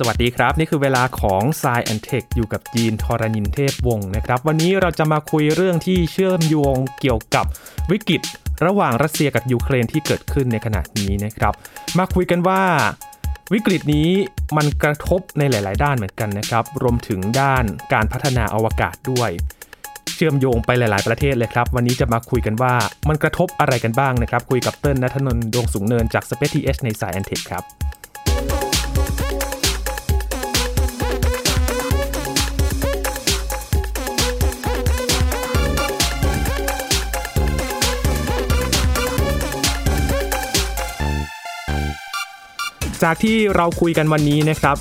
สวัสดีครับ นี่คือเวลาของ s ซแอนเทคอยู่กับยีนทรณินเทพวงศ์นะครับ วันนี้เราจะมาคุยเรื่องที่เชื่อมโยงเกี่ยวกับวิกฤต ระหว่างรัสเซียกับยูเครนที่เกิดขึ้นในขณะนี้นะครับ มาคุยกันว่า วิกฤตนี้มันกระทบในหลาย ๆ ด้านเหมือนกันนะครับ รวมถึงด้านการพัฒนาอวกาศด้วย เชื่อมโยงไปหลาย ๆ ประเทศเลยครับ วันนี้จะมาคุยกันว่ามันกระทบอะไรกันบ้างนะครับ คุยกับเติ้ลนัทนนท์ดวงสูงเนินจาก Space TH ในสายแอนเทคครับ จากที่เราคุยกันวันนี้นะครับ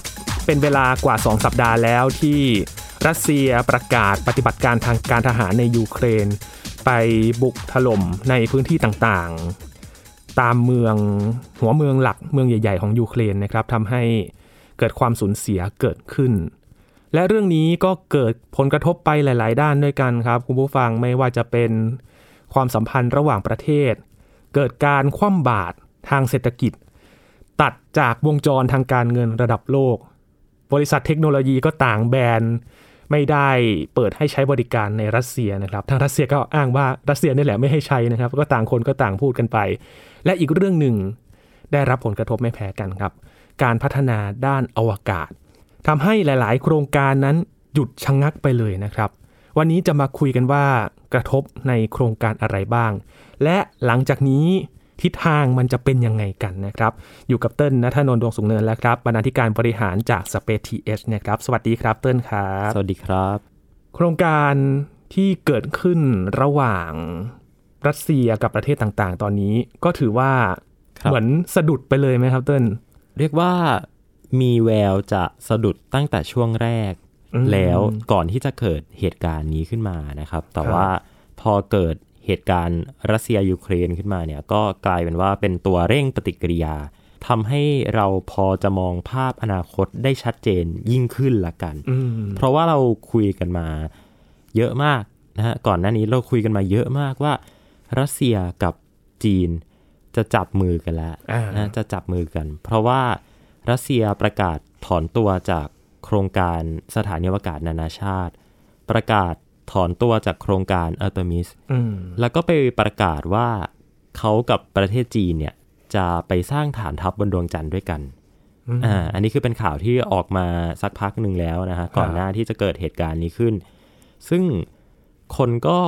เป็นเวลากว่า 2 สัปดาห์แล้วที่รัสเซียประกาศปฏิบัติการทางการทหารในยูเครน ไปบุกถล่มในพื้นที่ต่างๆ ตามเมืองหัวเมืองหลักเมืองใหญ่ ๆ ของยูเครนนะครับทำให้เกิดความสูญเสียเกิดขึ้น และเรื่องนี้ก็เกิดผลกระทบไปหลาย ๆ ด้านด้วยกันครับ คุณผู้ฟังไม่ว่าจะเป็นความสัมพันธ์ระหว่างประเทศ เกิดการคว่ำบาตรทางเศรษฐกิจ ตัดจากวงจรทางการเงินระดับโลก บริษัทเทคโนโลยีก็ต่างแบนไม่ได้เปิดให้ใช้บริการในรัสเซียนะครับ ทางรัสเซียก็อ้างว่ารัสเซียนี่แหละไม่ให้ใช้นะครับ ก็ต่างคนก็ต่างพูดกันไป และอีกเรื่องหนึ่งได้รับผลกระทบไม่แพ้กันครับ การพัฒนาด้านอวกาศทำให้หลาย ๆ โครงการนั้นหยุดชะงงักไปเลยนะครับ วันนี้จะมาคุยกันว่ากระทบในโครงการอะไรบ้าง และหลังจากนี้ ทิศทางมันจะเป็นยังไงกันนะครับ อยู่กับเติ้ลนัทนนท์ดวงสุงเนินแล้วครับบรรณาธิการบริหารจาก Space TH นะครับสวัสดีครับเติ้ลครับ สวัสดีครับ โครงการที่เกิดขึ้นระหว่างรัสเซียกับประเทศต่างๆ ตอนนี้ก็ถือว่าครับเหมือนสะดุดไปเลยไหมครับเติ้ลเรียกว่ามีแววจะสะดุดตั้งแต่ช่วงแรกอืมแล้วก่อนที่จะเกิดเหตุการณ์นี้ขึ้นมานะครับ แต่ครับว่าพอเกิด เหตุการณ์รัสเซียยูเครนขึ้นมาเนี่ยก็กลายเป็นว่าเป็นตัวเร่งปฏิกิริยาทำให้เราพอจะมองภาพอนาคตได้ชัดเจนยิ่งขึ้นละกันอืมเพราะว่าเราคุยกันมาเยอะมากนะฮะก่อนหน้านี้เราคุยกันมาเยอะมากว่า รัสเซียกับจีนจะจับมือกันแล้วอ่านะจะจับมือกัน เพราะว่ารัสเซียประกาศถอนตัวจากโครงการสถานีอวกาศนานาชาติ ประกาศ ถอนตัวจากโครงการอัลเตมิสอืมแล้วก็ไปประกาศว่าเขากับประเทศจีนเนี่ยจะไปสร้างฐานทัพบนดวงจันทร์ด้วยกันอ่าอันนี้คือเป็นข่าวที่ออกมาสักพักหนึ่งแล้วนะฮะก่อนหน้าที่จะเกิดเหตุการณ์นี้ขึ้น ซึ่งคนก็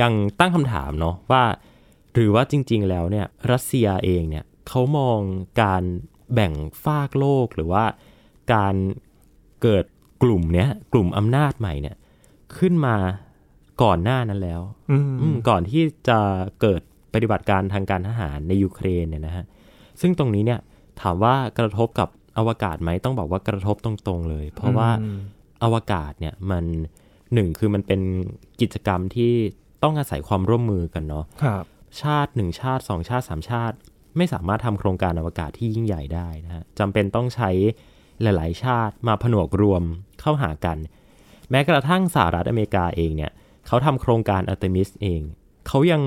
ยังตั้งคำถามเนาะว่า หรือว่าจริง ๆ แล้วเนี่ยรัสเซียเองเนี่ยเขามองการแบ่งฝากโลกหรือว่าการเกิดกลุ่มเนี้ยกลุ่มอำนาจใหม่เนี่ย ขึ้นมาก่อนหน้านั้นแล้วอืมอืมก่อนที่จะเกิดปฏิบัติการทางการทหารในยูเครนเนี่ยนะฮะซึ่งตรงนี้เนี่ยถามว่ากระทบกับอวกาศไหมต้องบอกว่ากระทบตรงๆเลย เพราะว่าอืมอวกาศเนี่ยมันหนึ่งคือมันเป็นกิจกรรมที่ต้องอาศัยความร่วมมือกันเนาะครับชาติหนึ่งชาติสองชาติสามชาติ ไม่สามารถทำโครงการอวกาศที่ยิ่งใหญ่ได้นะฮะจำเป็นต้องใช้หลาย ๆ ชาติมาผนวกรวมเข้าหากัน แม้กระทั่งสหรัฐอเมริกาเองเนี่ยเขาทำโครงการอัลเตมิสเอง เขายัง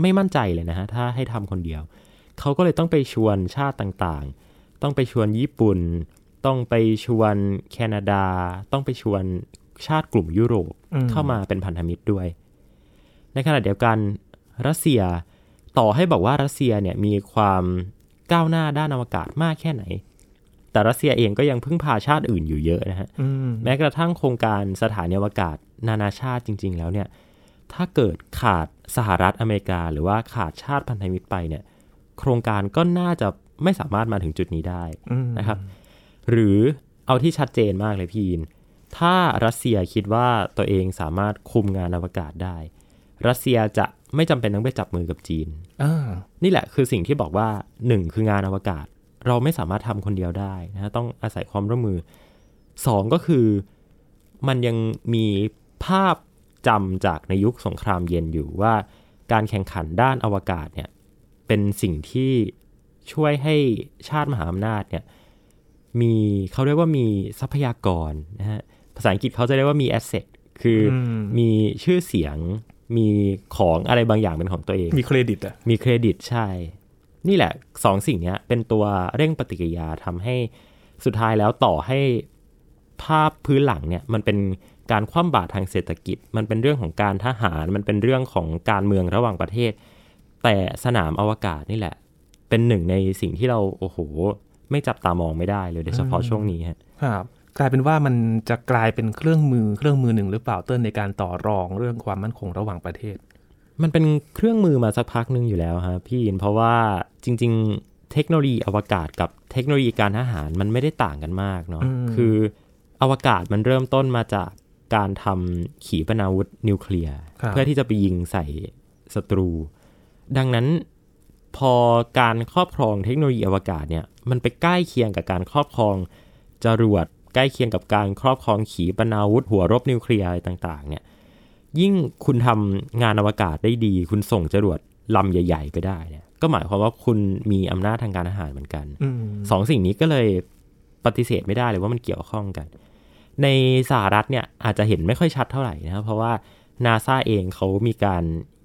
ไม่มั่นใจเลยนะฮะ ถ้าให้ทำคนเดียว เขาก็เลยต้องไปชวนชาติต่างๆ ต้องไปชวนญี่ปุ่น ต้องไปชวนแคนาดา ต้องไปชวนชาติกลุ่มยุโรปอืมเข้ามาเป็นพันธมิตรด้วย ในขณะเดียวกันรัสเซียต่อให้บอกว่ารัสเซียเนี่ยมีความก้าวหน้าด้านอวกาศมากแค่ไหน แต่รัสเซียเองก็ยังพึ่งพาชาติอื่นอยู่เยอะนะฮะอืมแม้กระทั่งโครงการสถานีอวกาศนานาชาติจริง ๆ แล้วเนี่ย ถ้าเกิดขาดสหรัฐอเมริกา หรือว่าขาดชาติพันธมิตรไปเนี่ย โครงการก็น่าจะไม่สามารถมาถึงจุดนี้ได้อืมนะครับ หรือเอาที่ชัดเจนมากเลยพี่อินถ้ารัสเซียคิดว่าตัวเองสามารถคุมงานอวกาศได้ รัสเซียจะไม่จำเป็นต้องไปจับมือกับจีนอ่านี่แหละคือสิ่งที่บอกว่าหนึ่งคืองานอวกาศ เราไม่สามารถทำคนเดียวได้นะฮะต้องอาศัยความร่วมมือสองก็คือมันยังมีภาพจำจากในยุคสงครามเย็นอยู่ว่า การแข่งขันด้านอวกาศเนี่ยเป็นสิ่งที่ช่วยให้ชาติมหาอำนาจเนี่ยมีเขาเรียกว่ามีทรัพยากรนะฮะภาษาอังกฤษเขาจะเรียกว่ามี asset คืออมมีชื่อเสียงมีของอะไรบางอย่างเป็นของตัวเอง มีเครดิตอะมีเครดิตใช่ นี่แหละสองสิ่งเนี้ยเป็นตัวเร่งปฏิกิริยาทำให้สุดท้ายแล้วต่อให้ภาพพื้นหลังเนี่ยมันเป็นการคว่ำบาตรทางเศรษฐกิจ มันเป็นเรื่องของการทหาร มันเป็นเรื่องของการเมืองระหว่างประเทศ แต่สนามอวกาศนี่แหละ เป็นหนึ่งในสิ่งที่เราโอ้โห ไม่จับตามองไม่ได้เลยโดยเฉพาะช่วงนี้ฮะครับกลายเป็นว่ามันจะกลายเป็นเครื่องมือเครื่องมือหนึ่งหรือเปล่าเติ้ลในการต่อรองเรื่องความมั่นคงระหว่างประเทศ มันเป็นเครื่องมือมาสักพักหนึ่งอยู่แล้วฮะพี่ยินเพราะว่าจริง ๆ เทคโนโลยีอวกาศกับเทคโนโลยีการทหารมันไม่ได้ต่างกันมากเนาะอืมคืออวกาศมันเริ่มต้นมาจากการทำขีปนาวุธนิวเคลียร์ครับเพื่อที่จะไปยิงใส่ศัตรู ดังนั้นพอการครอบครองเทคโนโลยีอวกาศเนี่ยมันไปใกล้เคียงกับการครอบครองจรวดใกล้เคียงกับการครอบครองขีปนาวุธหัวรบนิวเคลียร์อะไรต่าง ๆ เนี่ย ยิ่งคุณทำงานอวกาศได้ดี คุณส่งจรวดลำใหญ่ ๆ ไปได้เนี่ย ก็หมายความว่าคุณมีอำนาจทางการทหารเหมือนกันอืมสองสิ่งนี้ก็เลยปฏิเสธไม่ได้เลยว่ามันเกี่ยวข้องกัน ในสหรัฐเนี่ยอาจจะเห็นไม่ค่อยชัดเท่าไหร่นะครับเพราะว่านาซาเองเขามีการ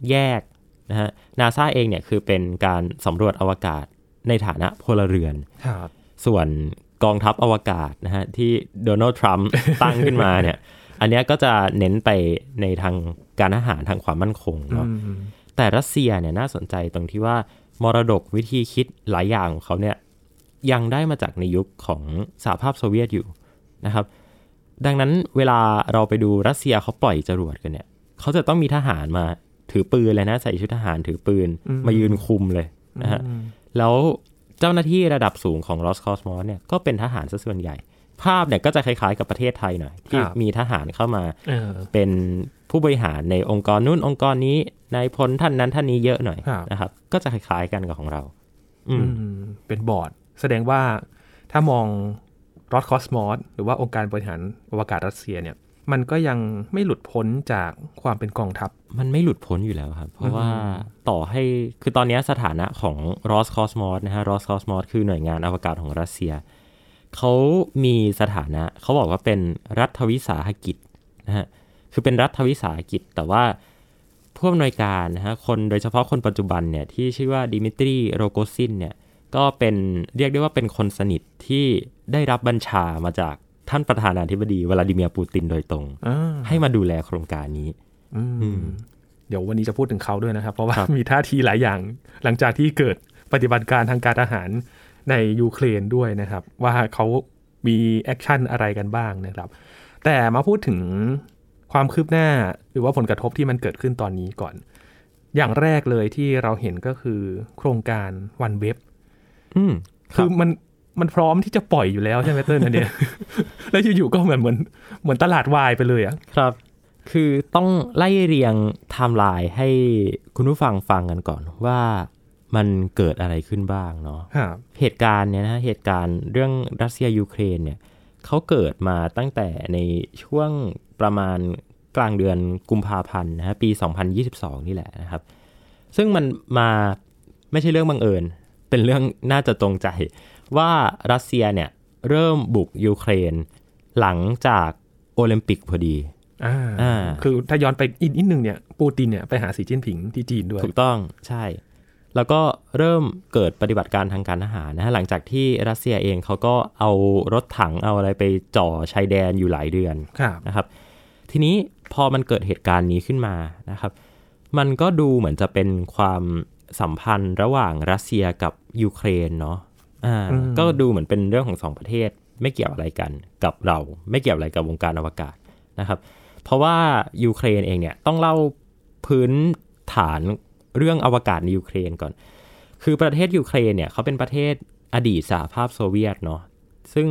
แยกนะฮะนาซาเองเนี่ยคือเป็นการสำรวจอวกาศในฐานะพลเรือนครับส่วนกองทัพอวกาศนะฮะที่โดนัลด์ทรัมป์ตั้งขึ้นมาเนี่ย อันเนี้ยก็จะเน้นไปในทางการทหารทางความมั่นคงเนาะอืมแต่รัสเซียเนี่ยน่าสนใจตรงที่ว่ามรดกวิธีคิดหลายอย่างของเขาเนี่ยยังได้มาจากในยุคของสหภาพโซเวียตอยู่นะครับ ดังนั้นเวลาเราไปดูรัสเซียเขาปล่อยจรวดกันเนี่ยเขาจะต้องมีทหารมาถือปืนเลยนะใส่ชุดทหารถือปืนมายืนคุมเลยนะฮะแล้วเจ้าหน้าที่ระดับสูงของ Roscosmos เนี่ยก็เป็นทหารซะส่วนใหญ่ ภาพเนี่ยก็จะคล้ายๆกับประเทศไทยหน่อยที่ครับมีทหารเข้ามาเออเป็นผู้บริหารในองค์กรนู้นองค์กรนี้นายพลท่านนั้นท่านนี้เยอะหน่อยครับนะครับ ก็จะคล้ายๆกันกับของเราอืมอืมเป็นบอร์ด แสดงว่าถ้ามองรอดคอสมอสหรือว่าองค์การบริหารอวกาศรัสเซียเนี่ยมันก็ยังไม่หลุดพ้นจากความเป็นกองทัพ มันไม่หลุดพ้นอยู่แล้วครับ เพราะว่าต่อให้คือตอนนี้สถานะของ Roscosmos นะฮะ Roscosmos คือหน่วยงานอวกาศของรัสเซีย เขามีสถานะเขาบอกว่าเป็นรัฐวิสาหกิจนะฮะคือเป็นรัฐวิสาหกิจ แต่ว่าผู้อำนวยการนะฮะคนโดยเฉพาะคนปัจจุบันเนี่ยที่ชื่อว่าดิมิตรีโรโกซินเนี่ยก็เป็นเรียกได้ว่าเป็นคนสนิทที่ได้รับบัญชามาจากท่านประธานาธิบดีวลาดิเมียร์ปูตินโดยตรงอ่าให้มาดูแลโครงการนี้อืมเดี๋ยววันนี้จะพูดถึงเขาด้วยนะครับ เพราะว่าครับมีท่าทีหลายอย่างหลังจากที่เกิดปฏิบัติการทางการทหาร ในยูเครนด้วยนะครับ ว่าเขามี action อะไรกันบ้างนะครับ แต่มาพูดถึงความคืบหน้าหรือว่าผลกระทบที่มันเกิดขึ้นตอนนี้ก่อน อย่างแรกเลยที่เราเห็นก็คือโครงการ OneWeb อืมคือมันมันพร้อมที่จะปล่อยอยู่แล้วใช่ไหมเติ้ลอันเนี้ยแล้วอยู่ๆก็เหมือนเหมือนเหมือนตลาดวายไปเลยอะครับ คือต้องไล่เรียงไทม์ไลน์ให้คุณผู้ฟังฟังกันก่อนว่า มันเกิดอะไรขึ้นบ้างเนาะครับเหตุการณ์เนี่ยนะเหตุการณ์เรื่องรัสเซียยูเครนเนี่ยเขาเกิดมาตั้งแต่ในช่วงประมาณกลางเดือนกุมภาพันธ์นะฮะปี 2022 นี่แหละนะครับ ซึ่งมันมาไม่ใช่เรื่องบังเอิญ เป็นเรื่องน่าจะตรงใจ ว่ารัสเซียเนี่ยเริ่มบุกยูเครน หลังจากโอลิมปิกพอดีอ่าอ่าคือถ้าย้อนไปอีกนิดนึงเนี่ยปูตินเนี่ยไปหาสีจิ้นผิงที่จีนด้วย ถูกต้องใช่ แล้วก็เริ่มเกิดปฏิบัติการทางการทหารนะฮะหลังจากที่รัสเซียเองเขาก็เอารถถังเอาอะไรไปจ่อชายแดนอยู่หลายเดือนครับนะครับ ทีนี้พอมันเกิดเหตุการณ์นี้ขึ้นมานะครับ มันก็ดูเหมือนจะเป็นความสัมพันธ์ระหว่างรัสเซียกับยูเครนเนาะอ่าอืมก็ดูเหมือนเป็นเรื่องของสองประเทศ ไม่เกี่ยวอะไรกันกับเรา ไม่เกี่ยวอะไรกับวงการอวกาศนะครับ เพราะว่ายูเครนเองเนี่ยต้องเล่าพื้นฐาน เรื่องอวกาศในยูเครนก่อน คือประเทศยูเครนเนี่ยเขาเป็นประเทศอดีตสหภาพโซเวียตเนาะซึ่ง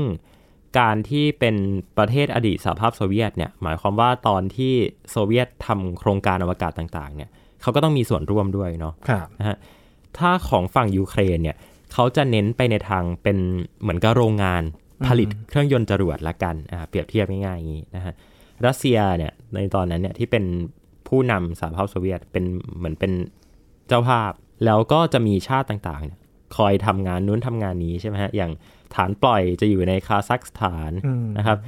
การที่เป็นประเทศอดีตสหภาพโซเวียตเนี่ยหมายความว่าตอนที่โซเวียตทำโครงการอวกาศต่างๆเนี่ยเขาก็ต้องมีส่วนร่วมด้วยเนาะครับนะฮะถ้าของฝั่งยูเครนเนี่ยเขาจะเน้นไปในทางเป็นเหมือนกับโรงงานผลิตเครื่องยนต์จรวดละกันอ่าเปรียบเทียบง่ายๆอย่างนี้นะฮะรัสเซียเนี่ยในตอนนั้นเนี่ยที่เป็นผู้นำสหภาพโซเวียตเป็นเหมือนเป็น เจ้าภาพ แล้วก็จะมีชาติต่างๆเนี่ยคอยทำงานนู้นทำงานนี้ใช่ไหมฮะ อย่างฐานปล่อยจะอยู่ในคาซัคสถานอืมนะครับ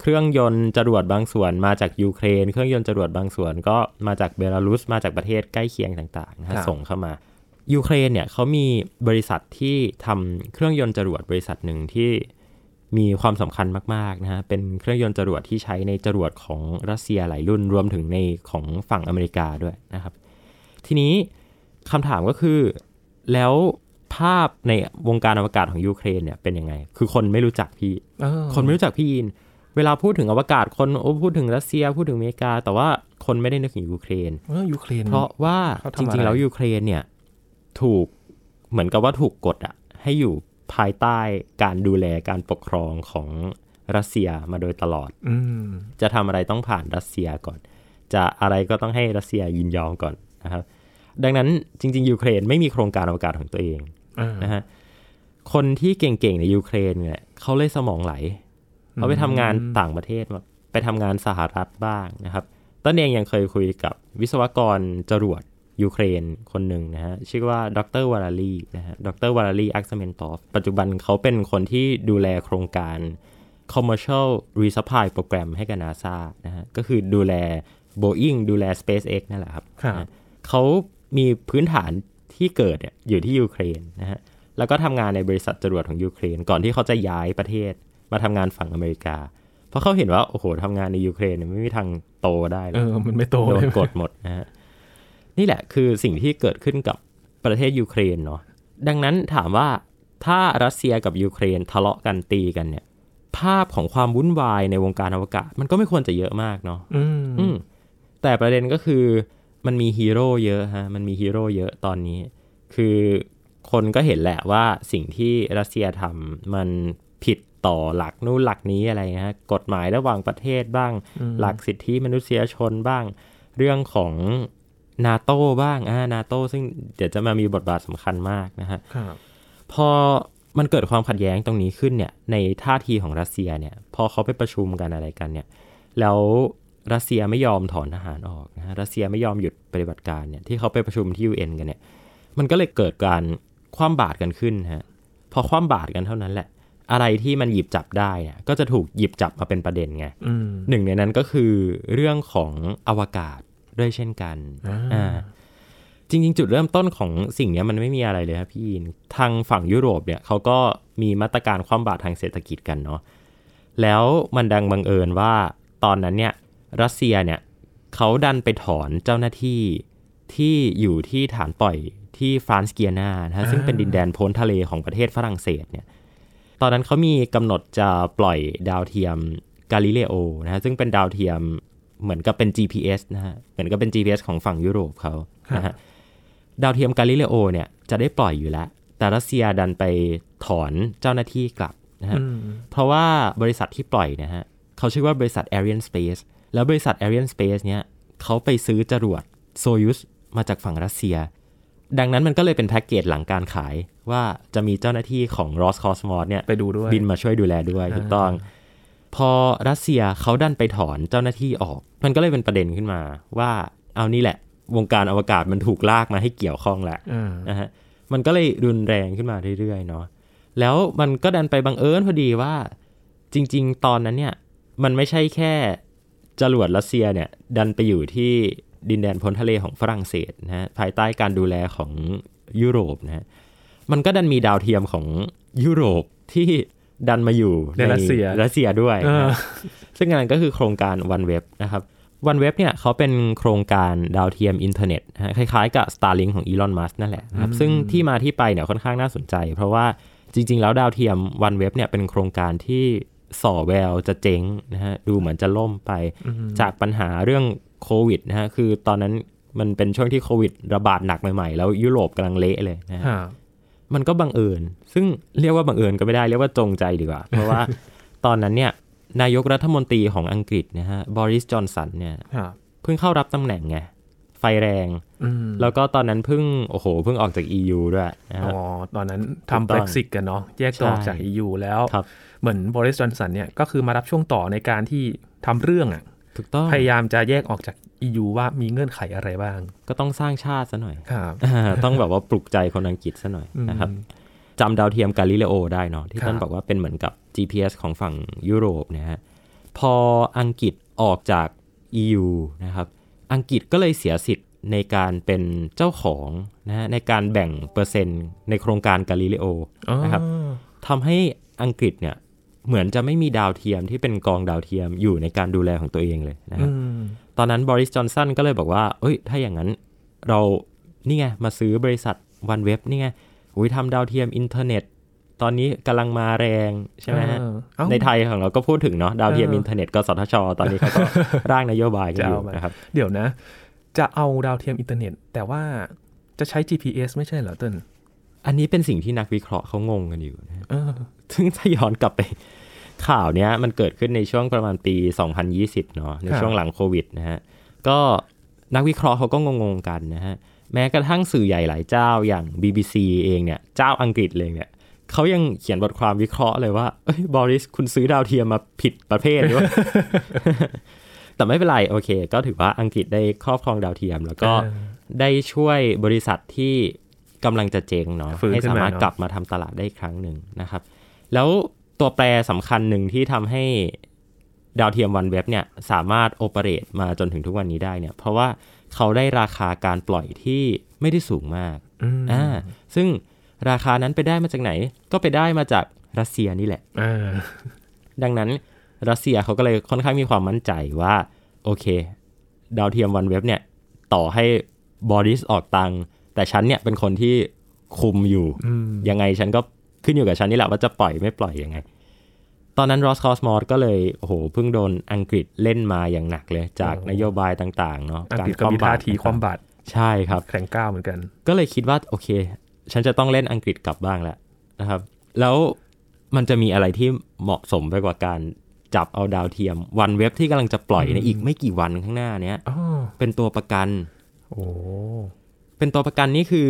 เครื่องยนต์จรวดบางส่วนมาจากยูเครน เครื่องยนต์จรวดบางส่วนก็มาจากเบลารุส มาจากประเทศใกล้เคียงต่างๆนะครับฮะส่งเข้ามายูเครนเนี่ยเขามีบริษัทที่ทำเครื่องยนต์จรวดบริษัทหนึ่งที่มีความสำคัญมากๆนะฮะ เป็นเครื่องยนต์จรวดที่ใช้ในจรวดของรัสเซียหลายรุ่นรวมถึงในของฝั่งอเมริกาด้วยนะครับ ทีนี้ คำถามก็คือ แล้วภาพในวงการอวกาศของยูเครนเนี่ยเป็นยังไง คือคนไม่รู้จักพี่เออคนไม่รู้จักพี่ยิน เวลาพูดถึงอวกาศคนโอ้พูดถึงรัสเซียพูดถึงอเมริกา แต่ว่าคนไม่ได้นึกถึงยูเครนเออยูเครน เพราะว่าเขาจะทำอะไรริง ๆ แล้วยูเครนเนี่ยถูกเหมือนกับว่าถูกกดอะให้อยู่ภายใต้การดูแลการปกครองของรัสเซียมาโดยตลอดอืมจะทำอะไรต้องผ่านรัสเซียก่อน จะอะไรก็ต้องให้รัสเซียยินยอมก่อนนะครับ ดังนั้นจริง ๆ ยูเครนไม่มีโครงการอวกาศของตัวเองอ่านะฮะคนที่เก่งๆในยูเครนเนี่ยเขาเลยสมองไหลเขาไปทำงานต่างประเทศมาไปทำงานสหรัฐบ้างนะครับต้นเองยังเคยคุยกับวิศวกรจรวดยูเครนคนหนึ่งนะฮะชื่อว่าดรวาลารีนะฮะดรวาลารีอักซเมนตอฟปัจจุบันเขาเป็นคนที่ดูแลโครงการ commercial resupply program ให้กับ NASA นะฮะก็คือดูแล Boeing ดูแล SpaceX นั่นแหละครับครับนะฮะเขา มีพื้นฐานที่เกิดเนี่ยอยู่ที่ยูเครนนะฮะแล้วก็ทำงานในบริษัทจรวดของยูเครน ก่อนที่เขาจะย้ายประเทศมาทำงานฝั่งอเมริกา เพราะเขาเห็นว่าโอ้โหทำงานในยูเครนเนี่ยไม่มีทางโตได้หรเออกอมันไม่โตโดเลนยกดหมดนะฮะนี่แหละคือสิ่งที่เกิดขึ้นกับประเทศยูเครนเนาะดังนั้นถามว่าถ้ารัสเซียกับยูเครนทะเลาะกันตีกันเนี่ย ภาพของความวุ่นวายในวงการอวกาศ มันก็ไม่ควรจะเยอะมากเนาะอืมอืมแต่ประเด็นก็คือ มันมีฮีโร่เยอะฮะ มันมีฮีโร่เยอะตอนนี้ คือคนก็เห็นแหละว่าสิ่งที่รัสเซียทำมันผิดต่อหลักนู่นหลักนี้อะไรนะฮะกฎหมายระหว่างประเทศบ้าง หลักสิทธิมนุษยชนบ้าง เรื่องของนาโต้บ้างอ่านาโต้ซึ่งเดี๋ยวจะมามีบทบาทสำคัญมากนะฮะครับพอมันเกิดความขัดแย้งตรงนี้ขึ้นเนี่ย ในท่าทีของรัสเซียเนี่ย พอเขาไปประชุมกันอะไรกันเนี่ย แล้ว รัสเซียไม่ยอมถอนทหารออกนะฮะรัสเซียไม่ยอมหยุดปฏิบัติการเนี่ยที่เขาไปประชุมที่ UN กันเนี่ยมันก็เลยเกิดการคว่ำบาตรกันขึ้นฮะพอคว่ำบาตรกันเท่านั้นแหละ อะไรที่มันหยิบจับได้เนี่ยก็จะถูกหยิบจับมาเป็นประเด็นไงอืมหนึ่งในนั้นก็คือเรื่องของอวกาศด้วยเช่นกันอ่าอ่าจริงๆ จุดเริ่มต้นของสิ่งเนี้ยมันไม่มีอะไรเลยครับพี่ยินทางฝั่งยุโรปเนี่ยเขาก็มีมาตรการความบาตรทางเศรษฐกิจกันเนาะแล้วมันดังบังเอิญว่าตอนนั้นเนี่ย รัสเซียเนี่ยเขาดันไปถอนเจ้าหน้าที่ที่อยู่ที่ฐานปล่อยที่เฟรนช์เกียนานะฮะซึ่งเป็นดินแดนพ้นทะเลของประเทศฝรั่งเศสเนี่ยตอนนั้นเขามีกำหนดจะปล่อยดาวเทียมกาลิเลโอนะฮะซึ่งเป็นดาวเทียมเหมือนกับเป็น GPS นะฮะเหมือนกับเป็น GPS ของฝั่งยุโรปเขานะฮะดาวเทียมกาลิเลโอเนี่ยจะได้ปล่อยอยู่แล้ว แต่รัสเซียดันไปถอนเจ้าหน้าที่กลับนะฮะอืมเพราะว่าบริษัทที่ปล่อยเนะฮะเขาชื่อว่าบริษัท Ariane Space แล้วบริษัท Ariane Space เนี่ยเขาไปซื้อจรวดโซยุสมาจากฝั่งรัสเซีย ดังนั้นมันก็เลยเป็นแพ็กเกจหลังการขายว่าจะมีเจ้าหน้าที่ของ Roscosmos เนี่ยไปดูด้วยบินมาช่วยดูแลด้วยถูกต้องพอรัสเซียเขาดันไปถอนเจ้าหน้าที่ออก มันก็เลยเป็นประเด็นขึ้นมาว่าเอานี่แหละ วงการอวกาศมันถูกลากมาให้เกี่ยวข้องแล้วอ่านะฮะมันก็เลยรุนแรงขึ้นมาเรื่อยๆเนาะแล้วมันก็ดันไปบังเอิญพอดีว่า จริง ๆ ตอนนั้นเนี่ย มันไม่ใช่แค่ จรวดรัสเซียเนี่ยดันไปอยู่ที่ดินแดนพ้นทะเลของฝรั่งเศสนะฮะภายใต้การดูแลของยุโรปนะฮะมันก็ดันมีดาวเทียมของยุโรปที่ดันมาอยู่ในรัสเซียรัสเซียด้วยเออนะซึ่งอันนั้นก็คือโครงการ OneWeb นะครับ OneWeb เนี่ยเขาเป็นโครงการดาวเทียมอินเทอร์เน็ตนะฮะคล้ายๆกับ Starlink ของ Elon Musk นั่นแหละนะครับซึ่งที่มาที่ไปเนี่ยค่อนข้างน่าสนใจ เพราะว่าจริง ๆ แล้วดาวเทียม OneWeb เนี่ยเป็นโครงการที่ ส่อแววจะเจ๊งนะฮะดูเหมือนจะล่มไป จากปัญหาเรื่องโควิดนะฮะคือตอนนั้นมันเป็นช่วงที่โควิดระบาดหนักใหม่ๆ แล้วยุโรปกำลังเละเลยนะฮะครับมันก็บังเอิญ ซึ่งเรียกว่าบังเอิญก็ไม่ได้เรียกว่าจงใจดีกว่า เพราะว่าตอนนั้นเนี่ยนายกรัฐมนตรีของอังกฤษนะฮะบริสจอนสันเนี่ยครับเพิ่งเข้ารับตำแหน่งไง ไฟแรงอืมแล้วก็ตอนนั้นเพิ่งโอ้โหเพิ่งออกจาก EU ด้วยนะฮะอ๋อตอนนั้นถูกทำต้อง Brexit กันเนาะแยกตัวออกจากใช่ EU แล้วครับเหมือนบริสจอนสันเนี่ยก็คือมารับช่วงต่อในการที่ทำเรื่องอะถูกต้องพยายามจะแยกออกจาก EU ว่ามีเงื่อนไขอะไรบ้าง ก็ต้องสร้างชาติซะหน่อยครับอ่าต้องแบบว่าปลุกใจคนอังกฤษซะหน่อยนะครับอืมจำดาวเทียมกาลิเลโอได้เนาะที่ครับท่านบอกว่าเป็นเหมือนกับ GPS ของฝั่งยุโรปนะฮะพออังกฤษออกจาก EU นะครับ อังกฤษก็เลยเสียสิทธิ์ในการเป็นเจ้าของนะฮะในการแบ่งเปอร์เซ็นต์ในโครงการกาลิเลโออ๋อนะครับทำให้อังกฤษเนี่ยเหมือนจะไม่มีดาวเทียมที่เป็นกองดาวเทียมอยู่ในการดูแลของตัวเองเลยนะครับตอนนั้นบอริสจอห์นสันก็เลยบอกว่า เอ้ย ถ้าอย่างนั้นเรานี่ไง มาซื้อบริษัท OneWeb นี่ไงอุ้ยทำดาวเทียมอินเทอร์เน็ต ตอนนี้กำลังมาแรงใช่ไหมฮะเออเอ้าในไทยของเราก็พูดถึงเนาะดาวเทียมเอออิอินเทอร์เน็ตกสทช ตอนนี้เขาก็ร่างนโยบายกันอยู่จะเอามานะครับ เดี๋ยวนะ จะเอาดาวเทียมอินเทอร์เน็ต แต่ว่าจะใช้ GPS ไม่ใช่เหรอเติ้ลอันนี้เป็นสิ่งที่นักวิเคราะห์เขางงกันอยู่นะฮะเออซึ่งถ้าย้อนกลับไปข่าวเนี้ยมันเกิดขึ้นในช่วงประมาณปี 2020 เนาะในครับช่วงหลังโควิดนะฮะ ก็นักวิเคราะห์เขาก็งงๆกันนะฮะ แม้กระทั่งสื่อใหญ่หลายเจ้าอย่าง BBC เองเนี่ย เจ้าอังกฤษเลยเนี่ย เขายังเขียนบทความวิเคราะห์เลยว่าเอ้ยบอริสคุณซื้อดาวเทียมมาผิดประเภทหรือว่าแต่ไม่เป็นไร โอเค ก็ถือว่าอังกฤษได้ครอบครองดาวเทียม แล้วก็เออได้ช่วยบริษัทที่กำลังจะเจ๊งเนาะฟื้นให้ขึ้นสามามารถเนอะกลับมาทำตลาดได้อีกครั้งหนึ่งนะครับ แล้วตัวแปรสำคัญหนึ่งที่ทำให้ดาวเทียมวันเว็บเนี่ยสามารถโอเปเรตมาจนถึงทุกวันนี้ได้เนี่ย เพราะว่าเขาได้ราคาการปล่อยที่ไม่ได้สูงมากอืมอ่าซึ่ง ราคานั้นไปได้มาจากไหน ก็ไปได้มาจากรัสเซียนี่แหละอ่าดังนั้นรัสเซียเขาก็เลยค่อนข้างมีความมั่นใจว่า โอเค ดาวเทียมวันเว็บเนี่ย ต่อให้บอริสออกตังค์แต่ฉันเนี่ยเป็นคนที่คุมอยู่อืมยังไงฉันก็ขึ้นอยู่กับฉันนี่แหละว่าจะปล่อยไม่ปล่อยยังไง ตอนนั้น Roscosmos ก็เลยโอ้โหเพิ่งโดนอังกฤษเล่นมาอย่างหนักเลย จากนโยบายต่าง ๆ เนาะอังกฤษก็มีท่าทีความบาดใช่ครับแข็งก้าวเหมือนกัน ก็เลยคิดว่าโอเค ฉันจะต้องเล่นอังกฤษกลับบ้างแล้วนะครับ แล้วมันจะมีอะไรที่เหมาะสมไปกว่าการจับเอาดาวเทียม วันเว็บที่กำลังจะปล่อยในอีกไม่กี่วันข้างหน้าเนี้ยอ๋อเป็นตัวประกัน โอ้เป็นตัวประกันนี่คือ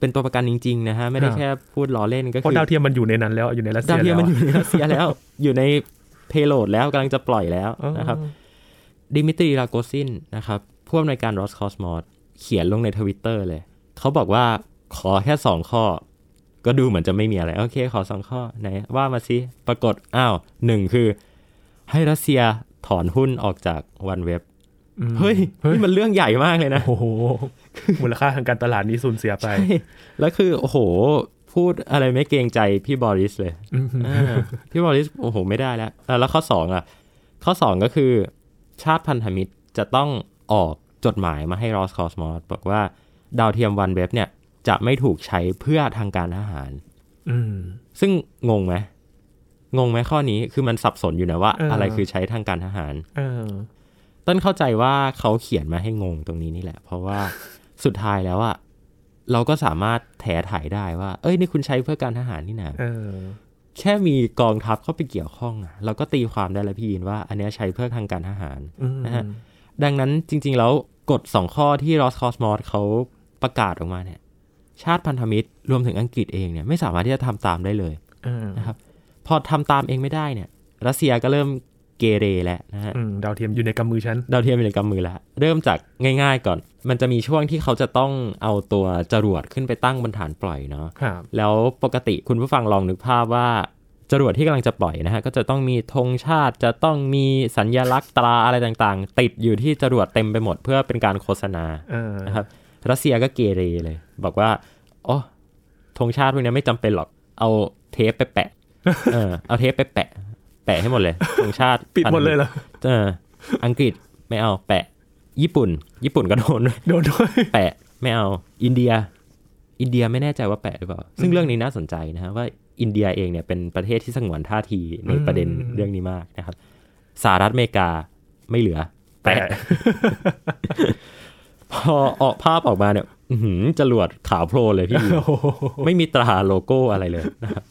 เป็นตัวประกันจริงๆนะฮะ ไม่ได้ครับแค่พูดล้อเล่นก็เพราะคือดาวเทียมมันอยู่ในนั้นแล้วอยู่ในรัสเซียดาวเทียมมันอแล้วยู่ในรัสเซียแล้ว อยู่ในเพโลดแล้วกำลังจะปล่อยแล้วอ๋อนะครับดิมิตรีโรโกซินนะครับผู้อำนวยการรอสคอสมอสเขียนลงในทวิตเตอร์เลย เขาบอกว่า ขอแค่สองข้อ ก็ดูเหมือนจะไม่มีอะไร โอเค ขอสองข้อไหนว่ามาสิปรากฏอ้าวหนึ่งคือ ให้รัสเซียถอนหุ้นออกจาก OneWeb อืมเฮ้ยนี่มันเรื่องใหญ่มากเลยนะโอ้โหมูลค่าทางการตลาดนี้สูญเสียไป แล้วคือ โอ้โห พูดอะไรไม่เกรงใจพี่บอริสเลยอืมอ่าพี่บอริสโอ้โห ไม่ได้แล้วอ่าแล้วข้อสองอะ ข้อสองก็คือ ชาติพันธมิตรจะต้องออกจดหมายมาให้รอสคอสมอสบอกว่าดาวเทียมวันเว็บเนี่ย จะไม่ถูกใช้เพื่อทางการทหาร อืมซึ่งงงไหมงงไหมข้อนี้คือมันสับสนอยู่นะว่าเออออะไรคือใช้ทางการทหารเออต้นเข้าใจว่าเขาเขียนมาให้งงตรงนี้นี่แหละ เพราะว่าสุดท้ายแล้วอะเราก็สามารถแถถ่ายได้ว่า เอ้ยนี่คุณใช้เพื่อการทหารนี่นะเออแค่มีกองทัพเข้าไปเกี่ยวข้องอะเราก็ตีความได้แล้วพี่ยินว่า อันเนี้ยใช้เพื่อทางการทหารอืมนะฮะดังนั้นจริง ๆ แล้วกฎสองข้อที่รอสคอสมอสเขาประกาศออกมาเนี่ย ชาติพันธมิตรรวมถึงอังกฤษเองเนี่ยไม่สามารถที่จะทำตามได้เลยเออนะครับพอทำตามเองไม่ได้เนี่ย รัสเซียก็เริ่มเกเรแล้วนะฮะอืมดาวเทียมอยู่ในกำมือฉันดาวเทียมอยู่ในกำมือแล้วเริ่มจากง่าย ๆ ก่อน มันจะมีช่วงที่เขาจะต้องเอาตัวจรวดขึ้นไปตั้งบนฐานปล่อยเนาะครับแล้วปกติคุณผู้ฟังลองนึกภาพว่าจรวดที่กำลังจะปล่อยนะฮะก็จะต้องมีธงชาติจะต้องมีสัญญลักษณ์ตราอะไรต่างๆ ติดอยู่ที่จรวดเต็มไปหมดเพื่อเป็นการโฆษณาเออนะครับรัสเซียก็เกเรเลย บอกว่าโอ้ธงชาติพวกนี้ไม่จำเป็นหรอก เอาเทปไปแปะ เออ เอาเทปไปแปะ แปะให้หมดเลยธงชาติปิดหมดเลยเหรอเออ อังกฤษไม่เอาแปะ ญี่ปุ่น ญี่ปุ่นก็โดนด้วยโดนด้วยแปะไม่เอา อินเดีย อินเดียไม่แน่ใจว่าแปะหรือเปล่า ซึ่งเรื่องนี้น่าสนใจนะฮะว่าอินเดียเองเนี่ยเป็นประเทศที่สงวนท่าทีในประเด็นอืมเรื่องนี้มากนะครับสหรัฐอเมริกาไม่เหลือ แปะ พอออกภาพออกมาเนี่ยอื้อหือ จรวดขาวโพลนเลยพี่โอ้โหไม่มีตราโลโก้อะไรเลยนะครับ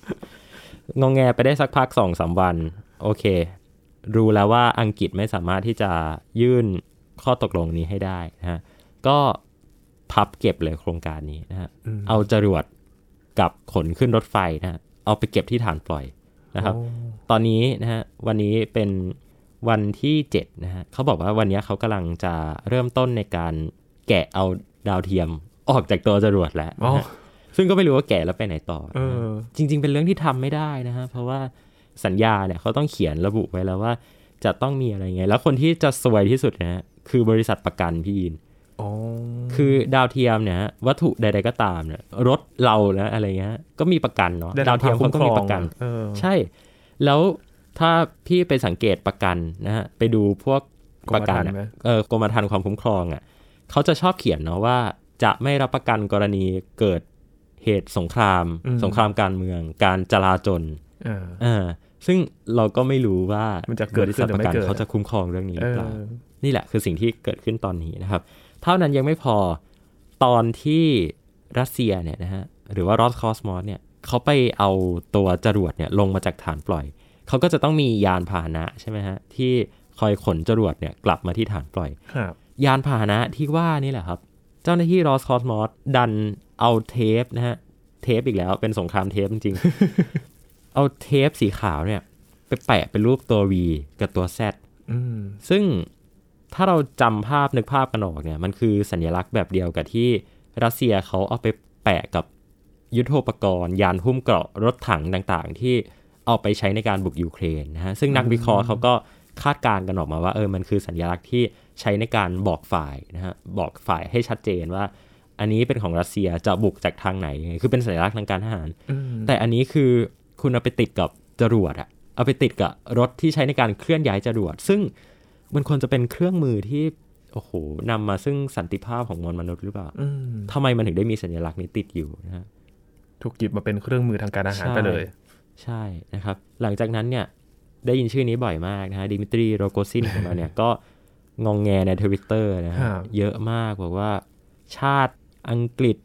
งองแงไปได้สักพักสองสามวัน โอเค รู้แล้วว่าอังกฤษไม่สามารถที่จะยื่นข้อตกลงนี้ให้ได้นะฮะก็พับเก็บเลยโครงการนี้นะฮะอืมเอาจรวดกับขนขึ้นรถไฟนะฮะเอาไปเก็บที่ฐานปล่อยนะครับโอ้ตอนนี้นะฮะวันนี้เป็นวันที่7นะฮะเขาบอกว่าวันนี้เขากำลังจะเริ่มต้นในการแกะเอาดาวเทียม ออกจากตัวจรวดแล้วอ๋อนะฮะซึ่งก็ไม่รู้ว่าแกะแล้วไปไหนต่อเอนะฮะอจริง ๆ เป็นเรื่องที่ทำไม่ได้นะฮะเพราะว่าสัญญาเนี่ยเขาต้องเขียนระบุไว้แล้วว่า จะต้องมีอะไรไง แล้วคนที่จะสวยที่สุดนะฮะคือบริษัทประกันพี่ยินอ๋อคือดาวเทียมเนี่ยฮะวัตถุใดๆก็ตามเนี่ยรถเรานะอะไรเงี้ยก็มีประกันเนาะได้ดาวเทียมเขาก็มีประกันเออใช่ แล้วถ้าพี่ไปสังเกตประกันนะฮะไปดูพวกประกันกรมธรรม์ไหมอะเออกรมธรรม์ความคุ้มครองอะเขาจะชอบเขียนเนาะว่า จะไม่รับประกันกรณีเกิดเหตุสงคราม สงครามการเมือง การจลาจลอ่าอ่าซึ่งเราก็ไม่รู้ว่ามันจะเกิดบริษัทขึ้นหรือประกันไม่เกิดเขาจะคุ้มครองเรื่องนี้หเอรืออเปล่านี่แหละคือสิ่งที่เกิดขึ้นตอนนี้นะครับ เท่านั้นยังไม่พอตอนที่รัสเซียเนี่ยนะฮะหรือว่ารอสคอสมอสเนี่ยเขาไปเอาตัวจรวดเนี่ยลงมาจากฐานปล่อย เขาก็จะต้องมียานพาหนะใช่ไหมฮะที่คอยขนจรวดเนี่ยกลับมาที่ฐานปล่อยครับยานพาหนะที่ว่านี่แหละครับเจ้าหน้าที่รอสคอสมอสดันเอาเทปนะฮะ เทปอีกแล้วเป็นสงครามเทปจริงๆ เอาเทปสีขาวเนี่ย ไปแปะเป็นรูปตัว V กับตัว Z อืมซึ่งถ้าเราจำภาพนึกภาพกันออกเนี่ย มันคือสัญลักษณ์แบบเดียวกับที่รัสเซียเขาเอาไปแปะกับยุทโธปกรณ์ ยานหุ้มเกราะรถถังต่างๆ ที่เอาไปใช้ในการบุกยูเครนนะฮะซึ่งนักวิเคราะห์เขาก็ คาดการณ์กันออกมาว่าเออมันคือสัญลักษณ์ที่ใช้ในการบอกฝ่ายนะฮะบอกฝ่ายให้ชัดเจนว่า อันนี้เป็นของรัสเซียจะบุกจากทางไหน คือเป็นสัญลักษณ์ทางการทหารอืมแต่อันนี้คือคุณเอาไปติดกับจรวดอะเอาไปติดกับรถที่ใช้ในการเคลื่อนย้ายจรวด ซึ่งมันควรจะเป็นเครื่องมือที่โอ้โหนำมาซึ่งสันติภาพของมวลมนุษย์หรือเปล่าอืมทำไมมันถึงได้มีสัญลักษณ์นี้ติดอยู่นะฮะถูกหยิบมาเป็นเครื่องมือทางการอาหารใช่ไปเลย ใช่นะครับ หลังจากนั้นเนี่ย ได้ยินชื่อนี้บ่อยมากนะฮะดิมิตรีโรโกซินของเราเนี่ยก็งองแงในทวิตเตอร์นะฮะครับเยอะมากบอกว่าชาติอังกฤษ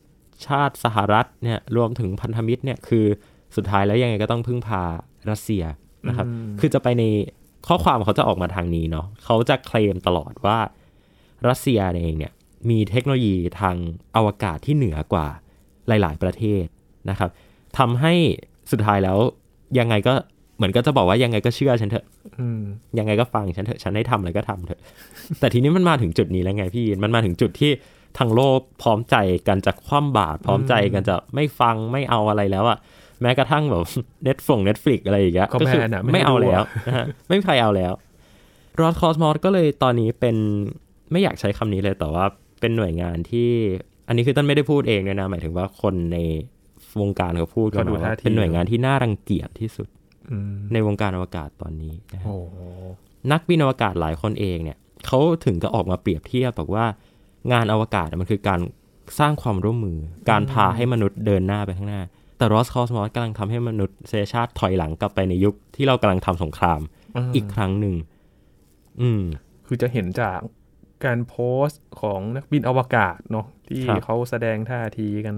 ชาติสหรัฐเนี่ยรวมถึงพันธมิตรเนี่ยคือสุดท้ายแล้วยังไงก็ต้องพึ่งพารัสเซียนะครับ คือจะไปในข้อความเขาจะออกมาทางนี้เนาะเขาจะเคลมตลอดว่ารัสเซียเองเนี่ยมีเทคโนโลยีทางอวกาศที่เหนือกว่าหลาย ๆ ประเทศนะครับทำให้สุดท้ายแล้วยังไงก็ เหมือนก็จะบอกว่ายังไงก็เชื่อฉันเถอะอืมยังไงก็ฟังฉันเถอะฉันให้ทำอะไรก็ทำเถอะ แต่ทีนี้มันมาถึงจุดนี้แล้วไงพี่มันมาถึงจุดที่ทางโลกพร้อมใจกันจะคว่ำบาตรพร้อมใจกันจะไม่ฟังไม่เอาอะไรแล้วอะแม้กระทั่งแบบเน็ตฟง Netflix อะไรอย่างเงี้ยก็คือแบนอะไม่ไม่ให้เอาดูอะแล้วนะฮะไม่มีใครเอาแล้ว Roscosmos ก็เลยตอนนี้เป็นไม่อยากใช้คำนี้เลยแต่ว่าเป็นหน่วยงานที่ อันนี้คือต้นไม่ได้พูดเองเลยนะหมายถึงว่าคนในวงการเขาพูดกันเขาดูมาว่าท่าทีเป็นหน่วยงานที่น่ารังเกียจที่สุดอืม ในวงการอวกาศตอนนี้นะฮะโอ้โหนักบินอวกาศหลายคนเองเนี่ยเขาถึงก็ออกมาเปรียบเทียบบอกว่างานอวกาศมันคือการสร้างความร่วมมือ การพาให้มนุษย์เดินหน้าไปข้างหน้า แต่รอสคอสมอสกำลังทำให้มนุษยชาติถอยหลังกลับไปในยุคที่เรากำลังทำสงครามอืมอีกครั้งหนึ่งอืม คือจะเห็นจากการโพสต์ของนักบินอวกาศเนาะที่ครับเขาแสดงท่าทีกัน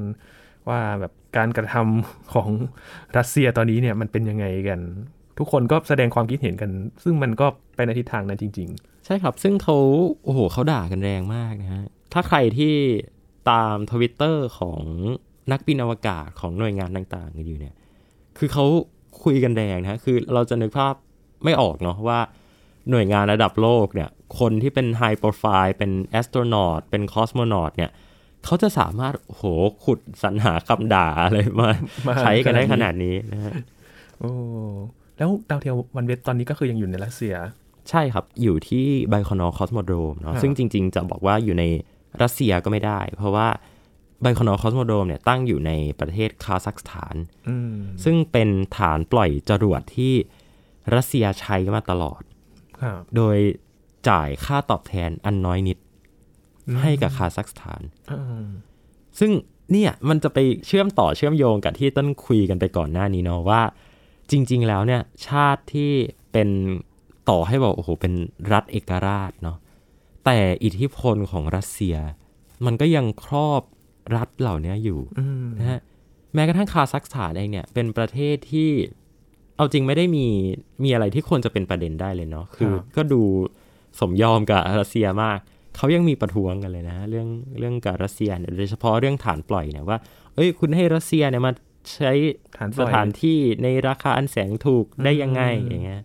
ว่าแบบ การกระทำของรัสเซียตอนนี้เนี่ยมันเป็นยังไงกัน ทุกคนก็แสดงความคิดเห็นกัน ซึ่งมันก็ไปในทิศทางนั้นจริงใช่ครับ ซึ่งเขาโอ้โหเขาด่ากันแรงมากนะฮะถ้าใครที่ตามทวิตเตอร์ของนักบินอวกาศของหน่วยงานต่างๆกันอยู่เนี่ย คือเขาคุยกันแรงนะฮะคือเราจะนึกภาพไม่ออกเนาะว่าหน่วยงานระดับโลกเนี่ย คนที่เป็น high profile เป็น astronaut เป็น cosmonaut เนี่ย เขาจะสามารถโอ้โหขุดสรรหาคำด่าอะไรมามาใช้กันได้ขขนานาดดนี้นี้นะฮะๆโอ้แล้วดาวเทียม OneWeb ตอนนี้ก็คือยังอยู่ในรัสเซีย ใช่ครับ อยู่ที่ไบโคนูร์ cosmodrome เนาะครับซึ่งจริง ๆ จะบอกว่าอยู่ในรัสเซียก็ไม่ได้ เพราะว่าไบคอนอคอสโมโดรมเนี่ยตั้งอยู่ในประเทศคาซัคสถานอืมซึ่งเป็นฐานปล่อยจรวดที่รัสเซียใช้มาตลอดครับโดยจ่ายค่าตอบแทนอันน้อยนิด ให้กับคาซัคสถานอืมซึ่งเนี่ยมันจะไปเชื่อมต่อเชื่อมโยงกับที่ต้นคุยกันไปก่อนหน้านี้เนาะว่า จริง ๆ แล้วเนี่ยชาติที่เป็นต่อให้บอกโอ้โหเป็นรัฐเอกราชเนาะแต่อิทธิพลของรัสเซีย มันก็ยังครอบรัฐเหล่านี้อยู่อืมนะฮะแม้กระทั่งคาซัคสถานเองเนี่ยเป็นประเทศที่เอาจริงไม่ได้มีมีอะไรที่ควรจะเป็นประเด็นได้เลยเนาะคือ ก็ดูสมยอมกับรัสเซียมาก เขายังมีประท้วงกันเลยนะ เรื่องเรื่องกับรัสเซียเนี่ยโดยเฉพาะเรื่องฐานปล่อยเนี่ยว่า เอ้ยคุณให้รัสเซียเนี่ยมาใช้ฐานปสล่อยถานที่ในราคาอันแสงถูกได้ยังไงอืมอย่างเงี้ย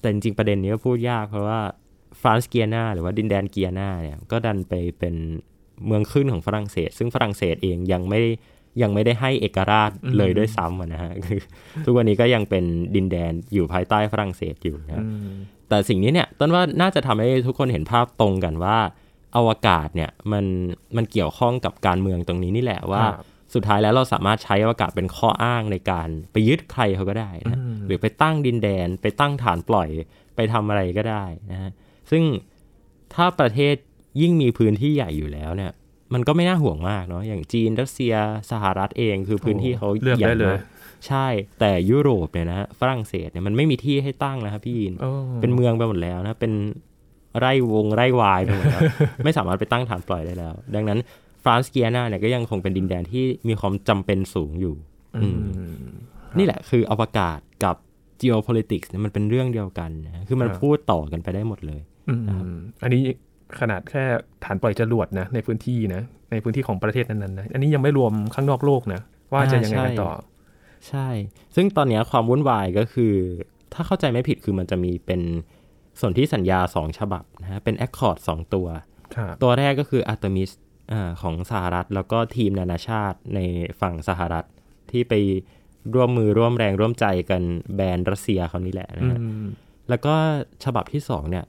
แต่จริงๆประเด็นนี้ก็พูดยากเพราะว่าฟรานซ์เกียนาหรือว่าดินแดนเกียนาเนี่ยก็ดันไปเป็นเมืองขึ้นของฝรั่งเศส ซึ่งฝรั่งเศสเองยังไม่ยังไม่ได้ให้เอกราชเลยด้วยซ้ำอะนะฮะคือทุกวันนี้ก็ยังเป็นดินแดนอยู่ภายใต้ฝรั่งเศสอยู่นะอืม แต่สิ่งนี้เนี่ยต้นว่าน่าจะทำให้ทุกคนเห็นภาพตรงกันว่าอวกาศเนี่ยมันมันเกี่ยวข้องกับการเมืองตรงนี้นี่แหละว่าครับสุดท้ายแล้วเราสามารถใช้อวกาศเป็นข้ออ้างในการไปยึดใครเขาก็ได้นะอืมหรือไปตั้งดินแดน ไปตั้งฐานปล่อยไปทำอะไรก็ได้นะฮะซึ่งถ้าประเทศยิ่งมีพื้นที่ใหญ่อยู่แล้วเนี่ย มันก็ไม่น่าห่วงมากเนาะอย่างจีนรัสเซียสหรัฐเองคือพื้นที่เขาเลือกใหญ่ได้เลยมาก ใช่แต่ยุโรปเนี่ยนะฮะฝรั่งเศสเนี่ยมันไม่มีที่ให้ตั้งนะครับพี่ยินโอ้เป็นเมืองไปหมดแล้วนะเป็นไร่วงไร่วายไปหมดแล้วไม่สามารถไปตั้งฐานปล่อยได้แล้ว ดังนั้นฟรานซ์เกียนาเนี่ยก็ยังคงเป็นดินแดนที่มีความจำเป็นสูงอยู่อืมนี่แหละคืออวกาศกับ geopolitics เนี่ยมันเป็นเรื่องเดียวกันนะคือมันครับพูดต่อกันไปได้หมดเลยอืมอันนี้ขนาดแค่ฐานปล่อยจรวดนะในพื้นที่นะในพื้นที่ของประเทศนั้นๆนะอันนี้ยังไม่รวมข้างนอกโลกนะว่าจะยังไงกันต่อ ใช่ ซึ่งตอนเนี้ยความวุ่นวายก็คือ ถ้าเข้าใจไม่ผิดคือมันจะมีเป็นส่วนที่สัญญาสองฉบับนะฮะ เป็น Accord สองตัวครับตัวแรกก็คือ Artemis อาของสหรัฐ แล้วก็ทีมนานาชาติในฝั่งสหรัฐ ที่ไปร่วมมือร่วมแรงร่วมใจกันแบนรัสเซียเขานี่แหละนะอืฮะมแล้วก็ฉบับที่สองเนี่ย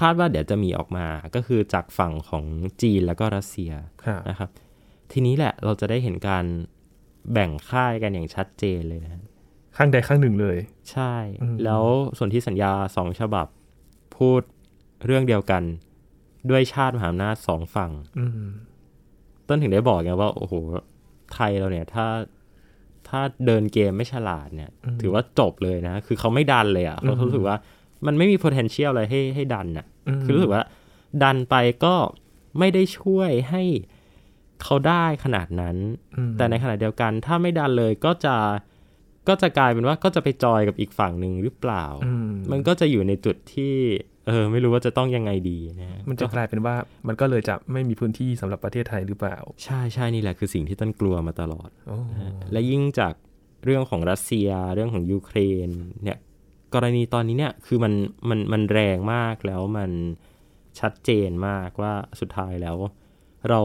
คาดว่าเดี๋ยวจะมีออกมาก็คือจากฝั่งของจีนแล้วก็รัสเซียครับนะครับ ทีนี้แหละเราจะได้เห็นการ แบ่งค่ายกันอย่างชัดเจนเลยนะฮะข้างใดข้างหนึ่งเลย ใช่อืมแล้วส่วนที่สัญญาสองฉบับพูดเรื่องเดียวกัน ด้วยชาติมหาอำนาจสองฝั่งอืมต้นถึงได้บอกไงว่า โอ้โห ไทยเราเนี่ย ถ้าถ้าเดินเกมไม่ฉลาดเนี่ย ถือว่าจบเลยนะ คือเขาไม่ดันเลยอะ่ะเขารู้สึกว่า มันไม่มี potential อะไรให้ให้ดันอะมคือรู้สึกว่า ดันไปก็ไม่ได้ช่วยให้ เขาได้ขนาดนั้นอืมแต่ในขณะเดียวกัน ถ้าไม่ดันเลยก็จะก็จะกลายเป็นว่าก็จะไปจอยกับอีกฝั่งหนึ่งหรือเปล่าอืมมันก็จะอยู่ในจุดที่ เออ ไม่รู้ว่าจะต้องยังไงดีนะฮะมันจะกลายเป็นว่ามันก็เลยจะไม่มีพื้นที่สำหรับประเทศไทยหรือเปล่า ใช่ใช่นี่แหละคือสิ่งที่ต้นกลัวมาตลอดโอ้และยิ่งจากเรื่องของรัสเซีย เรื่องของยูเครน เนี่ย กรณีตอนนี้เนี่ยคือมันมันมันแรงมากแล้วมันชัดเจนมากว่าสุดท้ายแล้ว เรา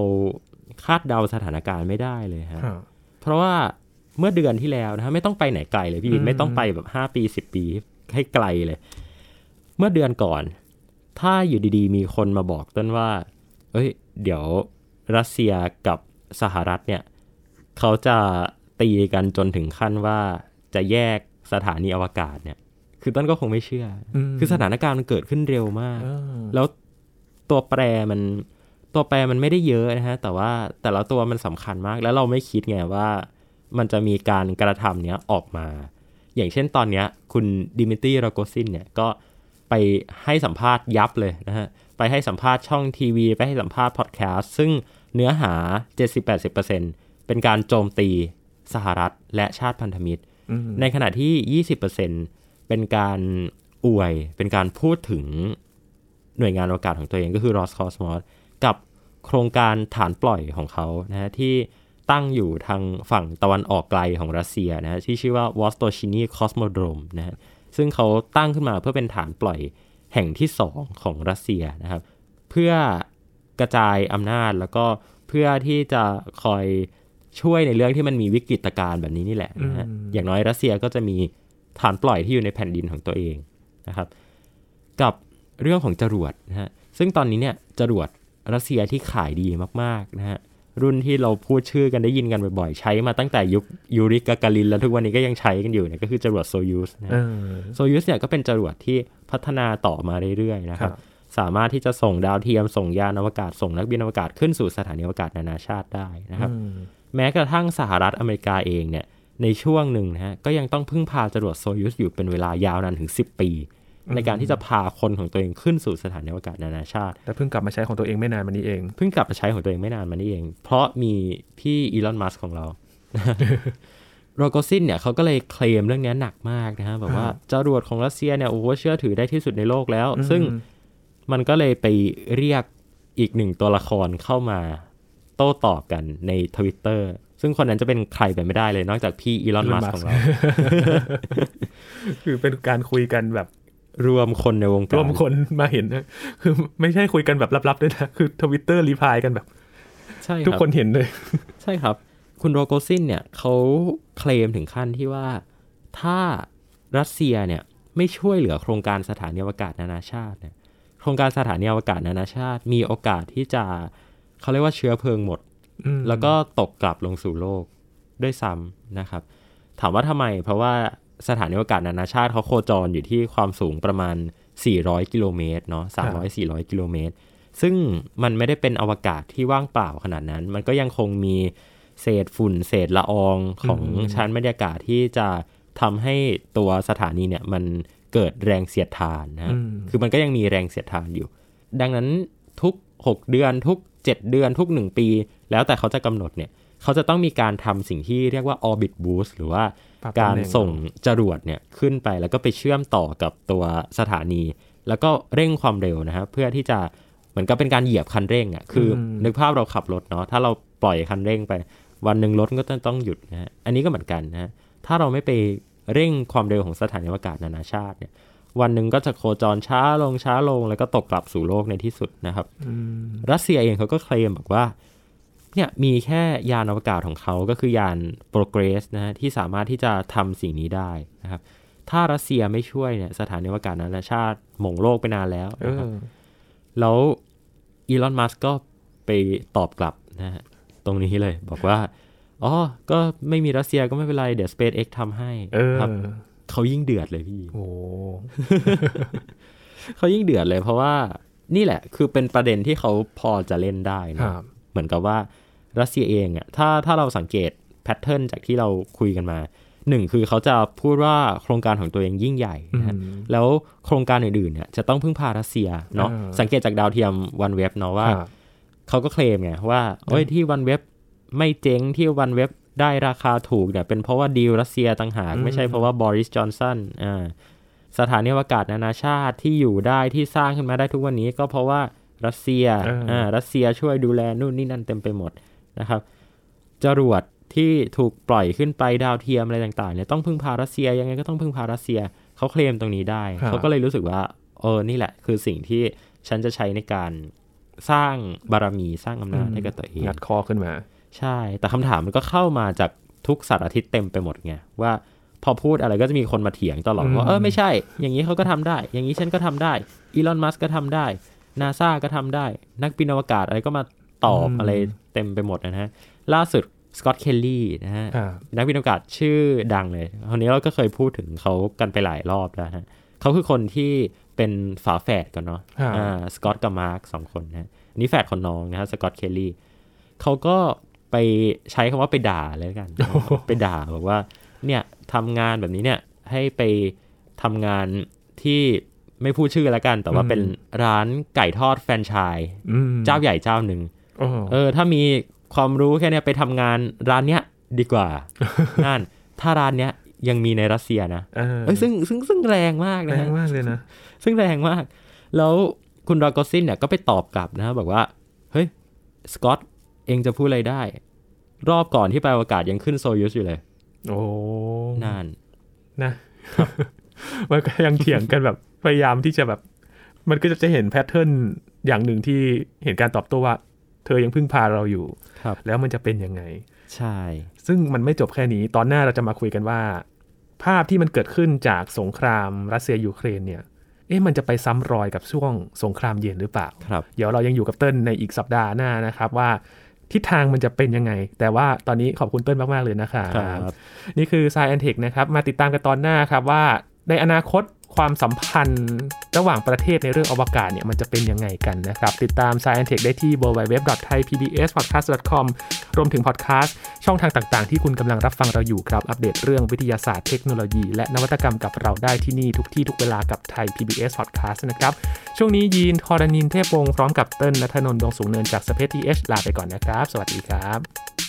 คาดเดาสถานการณ์ไม่ได้เลยฮะครับเพราะว่าเมื่อเดือนที่แล้วนะฮะไม่ต้องไปไหนไกลเลยพี่วิอืนมไม่ต้องไปแบบห้าปีสิบปีให้ไกลเลย เมื่อเดือนก่อน ถ้าอยู่ดีๆ มีคนมาบอกต้นว่า เอ้ย เดี๋ยวรัสเซียกับสหรัฐเนี่ย เขาจะตีกันจนถึงขั้นว่าจะแยกสถานีอวกาศเนี่ย คือต้นก็คงไม่เชื่ออมคือสถานการณ์มันเกิดขึ้นเร็วมากเออแล้วตัวแปรมัน ตัวแปรมันไม่ได้เยอะนะฮะ แต่ว่าแต่ละตัวมันสำคัญมาก แล้วเราไม่คิดไงว่า มันจะมีการกระทำเนี้ยออกมา อย่างเช่นตอนเนี้ย คุณดิมิตรีโรโกซินเนี่ยก็ไปให้สัมภาษณ์ยับเลยนะฮะ ไปให้สัมภาษณ์ช่องทีวี ไปให้สัมภาษณ์พอดแคสต์ซึ่งเนื้อหา 70-80%เป็นการโจมตีสหรัฐและชาติพันธมิตรอืมในขณะที่ 20%เป็นการอวย เป็นการพูดถึงหน่วยงานอวกาศของตัวเองก็คือ Roscosmos กับโครงการฐานปล่อยของเขานะฮะที่ตั้งอยู่ทางฝั่งตะวันออกไกลของรัสเซียนะฮะที่ชื่อว่า Vostochny Cosmodrome นะฮะซึ่งเขาตั้งขึ้นมาเพื่อเป็นฐานปล่อยแห่งที่สองของรัสเซียนะครับเพื่อกระจายอำนาจแล้วก็เพื่อที่จะคอยช่วยในเรื่องที่มันมีวิกฤตการณ์แบบนี้นี่แหละนะฮะอืมอย่างน้อยรัสเซียก็จะมีฐานปล่อยที่อยู่ในแผ่นดินของตัวเองนะครับ กับเรื่องของจรวดนะฮะซึ่งตอนนี้เนี่ยจรวด รัสเซียที่ขายดีมากๆนะฮะรุ่นที่เราพูดชื่อกันได้ยินกันบ่อยๆ ใช้มาตั้งแต่ยุคยูริกากาลิน แล้วทุกวันนี้ก็ยังใช้กันอยู่เนี่ยก็คือจรวดโซยูสนะเอฮะอโซยูสเนี่ยก็เป็นจรวดที่พัฒนาต่อมาเรื่อยๆนะคครัรับบสามารถที่จะส่งดาวเทียมส่งยานอวกาศส่งนักบินอวกาศขึ้นสู่สถานีอวกาศนานาชาติได้นะครับอืมแม้กระทั่งสหรัฐอเมริกาเองเนี่ยในช่วงหนึ่งนะฮะก็ยังต้องพึ่งพาจรวดโซยูสอยู่เป็นเวลายาวนานถึง 10 ปี ในการที่จะพาคนของตัวเองขึ้นสู่สถานีอวกาศนานาชาติ แต่เพิ่งกลับมาใช้ของตัวเองไม่นานมานี้เอง เพิ่งกลับมาใช้ของตัวเองไม่นานมานี่เอง เพราะมีพี่ Elon Musk ของเรา โรโกซินเนี่ยเขาก็เลยเคลมเรื่องนี้หนักมากนะฮะบอกว่าจรวดของรัสเซียเนี่ยโอ้โหเชื่อถือได้ที่สุดในโลกแล้ว ซึ่งมันก็เลยไปเรียกอีกหนึ่งตัวละครเข้ามาโต้ตอบกันในทวิตเตอร์ซึ่งคนนั้นจะเป็นใครไปไม่ได้เลยนอกจากพี่ Elon Musk ของเรา คือเป็นการคุยกันแบบ รวมคนในวงการ รวมคนมาเห็นนะคือไม่ใช่คุยกันแบบลับๆด้วยนะ คือทวิตเตอร์ reply กันแบบ ใช่รับทุกคนเห็นเลย ใช่ครับ คุณโรโกซินเนี่ยเขาเคลมถึงขั้นที่ว่า ถ้ารัสเซียเนี่ยไม่ช่วยเหลือโครงการสถานีอวกาศนานาชาติเนี่ยโครงการสถานีอวกาศนานาชาติ มีโอกาสที่จะเขาเรียกว่าเชื้อเพลิงหมดอืมแล้วก็ตกกลับลงสู่โลกด้วยซ้ำนะครับ ถามว่าทำไม เพราะว่า สถานีอวกาศนานาชาติเขาโคจรอยู่ที่ความสูงประมาณ 400 กิโลเมตรเนาะ300 400 กิโลเมตร ซึ่งมันไม่ได้เป็นอวกาศที่ว่างเปล่าขนาดนั้น มันก็ยังคงมีเศษฝุ่นเศษละอองของชั้นบรรยากาศที่จะทำให้ตัวสถานีเนี่ยมันเกิดแรงเสียดทานนะคือมันก็ยังมีแรงเสียดทานอยู่ ดังนั้นทุก 6 เดือนทุก 7 เดือนทุก 1 ปี แล้วแต่เขาจะกำหนดเนี่ยเขาจะต้องมีการทำสิ่งที่เรียกว่า orbit boost หรือว่า ปรับตำแหน่งการส่งจรวดเนี่ยขึ้นไปแล้วก็ไปเชื่อมต่อกับตัวสถานี แล้วก็เร่งความเร็วนะครับเพื่อที่จะเหมือนกับเป็นการเหยียบคันเร่งอะคืออนึกภาพเราขับรถเนาะถ้าเราปล่อยคันเร่งไป วันหนึ่งรถก็ต้องหยุดนะฮะอันนี้ก็เหมือนกันนะฮะถ้าเราไม่ไปเร่งความเร็วของสถานีอวกาศนานาชาติเนี่ยวันหนึ่งก็จะโคจรช้าลงช้าลงแล้วก็ตกกลับสู่โลกในที่สุดนะครับรัสเซียเองเขาก็เคลมบอกว่า เนี่ยมีแค่ยานอวกาศของเขาก็คือยาน Progress นะฮะที่สามารถที่จะทำสิ่งนี้ได้นะครับ ถ้ารัสเซียไม่ช่วยเนี่ยสถานีอวกาศนานาชาติหม่งโลกไปนานแล้วเอนะครับอแล้วอีลอนมัสก็ไปตอบกลับนะฮะตรงนี้เลยบอกว่าอ๋อ ก็ไม่มีรัสเซียก็ไม่เป็นไร เดี๋ยว SpaceX ทำให้เออครับเขายิ่งเดือดเลยพี่โอ้เขายิ่งเดือดเลยเพราะว่านี่แหละ คือเป็นประเด็นที่เขาพอจะเล่นได้คนะรับเหมือนกับว่า รัสเซียเองอะถ้าถ้าเราสังเกตแพทเทิร์นจากที่เราคุยกันมาหนึ่งคือเขาจะพูดว่าโครงการของตัวเองยิ่งใหญ่นะฮะอืมแล้วโครงการอื่นๆเนี่ยจะต้องพึ่งพารัสเซียเนาะอ่าสังเกตจากดาวเทียมวันเว็บเนาะว่าครับเขาก็เคลมไงว่าเอ้ยที่วันเว็บไม่เจ๊งที่วันเว็บได้ราคาถูกเนี่ยเป็นเพราะว่าดีลรัสเซียต่างหาก ไม่ใช่เพราะว่าบริสจอนสันอ่าสถานีอวกาศนานาชาติที่อยู่ได้ที่สร้างขึ้นมาได้ทุกวันนี้ก็เพราะว่ารัสเซียเอออ่อ่ารัสเซียช่วยดูแลนู่นนี่นั่นเต็มไปหมด นะครับจรวดที่ถูกปล่อยขึ้นไปดาวเทียมอะไรต่างๆเนี่ยต้องพึ่งพารัสเซียยังไงก็ต้องพึ่งพารัสเซียเขาเคลมตรงนี้ได้ครับเขาก็เลยรู้สึกว่าเออนี่แหละ คือสิ่งที่ฉันจะใช้ในการสร้างบารมีสร้างอำนาจให้กับตัวเองงัดคอขึ้นมา ใช่ แต่คำถามมันก็เข้ามาจากทุกสารอาทิตย์เต็มไปหมดไงว่าพอพูดอะไรก็จะมีคนมาเถียงตลอดอืมว่าเออไม่ใช่ อย่างนี้เขาก็ทำได้ อย่างนี้ฉันก็ทำได้ Elon Musk ก็ทำได้นาซาก็ทำได้ นักบินอวกาศอะไรก็มา ตอบอะไรเต็มไปหมดนะฮะ ล่าสุดสกอตเคลลี่นะฮะครับนักบินอวกาศชื่อดังเลยคนนี้เราก็เคยพูดถึงเขากันไปหลายรอบแล้วฮะเขาคือคนที่เป็นฝาแฝดกันเนาะครับอ่าสกอตกับมาร์คสองคนนะอันนี่แฝดคนน้องนะฮะสกอตเคลลี่เขาก็ไปใช้คำว่าไปด่าเลยกัน ไปด่าบอกว่า เนี่ยทำงานแบบนี้เนี่ยให้ไปทำงานที่ไม่พูดชื่อแล้วกัน แต่ว่าอืมเป็นร้านไก่ทอดแฟรนไชส์อืมเจ้าใหญ่เจ้าหนึ่งโอ้ เออ ถ้ามีความรู้แค่เนี้ยไปทำงานร้านเนี้ยดีกว่า นั่น ถ้าร้านเนี้ยยังมีในรัสเซียนะเออเอ้ยซึ่งซึ่งซึ่งแรงมากแรนะงฮะมากเลยนะ ซึ่งแรงมาก แล้วคุณโรโกซินเนี่ยก็ไปตอบกลับนะบอกว่า เฮ้ย สกอตเองจะพูดอะไรได้ รอบก่อนที่ไปอวกาศยังขึ้นโซยุสอยู่เลย โอ้นั่นนะมันก็ยังเถียงกันแบบพยายามที่จะแบบ มันก็จะเห็น pattern อย่างหนึ่งที่เห็นการตอบโต้ว่า เธอยังพึ่งพาเราอยู่ครับแล้วมันจะเป็นยังไง ใช่ ซึ่งมันไม่จบแค่นี้ ตอนหน้าเราจะมาคุยกันว่า ภาพที่มันเกิดขึ้นจากสงครามรัสเซียยูเครนเนี่ย เอ๊ะมันจะไปซ้ำรอยกับช่วงสงครามเย็นหรือเปล่าครับเดี๋ยวเรายังอยู่กับเติ้ลในอีกสัปดาห์หน้านะครับว่าทิศทางมันจะเป็นยังไง แต่ว่าตอนนี้ขอบคุณเติ้ลมาก ๆ เลยนะครับครับนี่คือ s ายแอนเทคนะครับ มาติดตามกันตอนหน้าครับว่าในอนาคต ความสัมพันธ์ระหว่างประเทศในเรื่องอวกาศเนี่ยมันจะเป็นยังไงกันนะครับ ติดตาม s ายแอนเทคได้ที่ www.thaipbspodcast.com รวมถึงพอดแคสต์ช่องทางต่างๆ ที่คุณกำลังรับฟังเราอยู่ครับ อัปเดตเรื่องวิทยาศาสตร์เทคโนโลยี และนวัตกรรมกับเราได้ที่นี่ทุกที่ทุกเวลากับไทย PBS Podcast นะครับ ช่วงนี้ยีนทอรานินเทพวงศ์พร้อมกับเติ้ลนัทนนท์ดวงสูงเนินจากสเปซทีเอชลาไปก่อนนะครับ สวัสดีครับ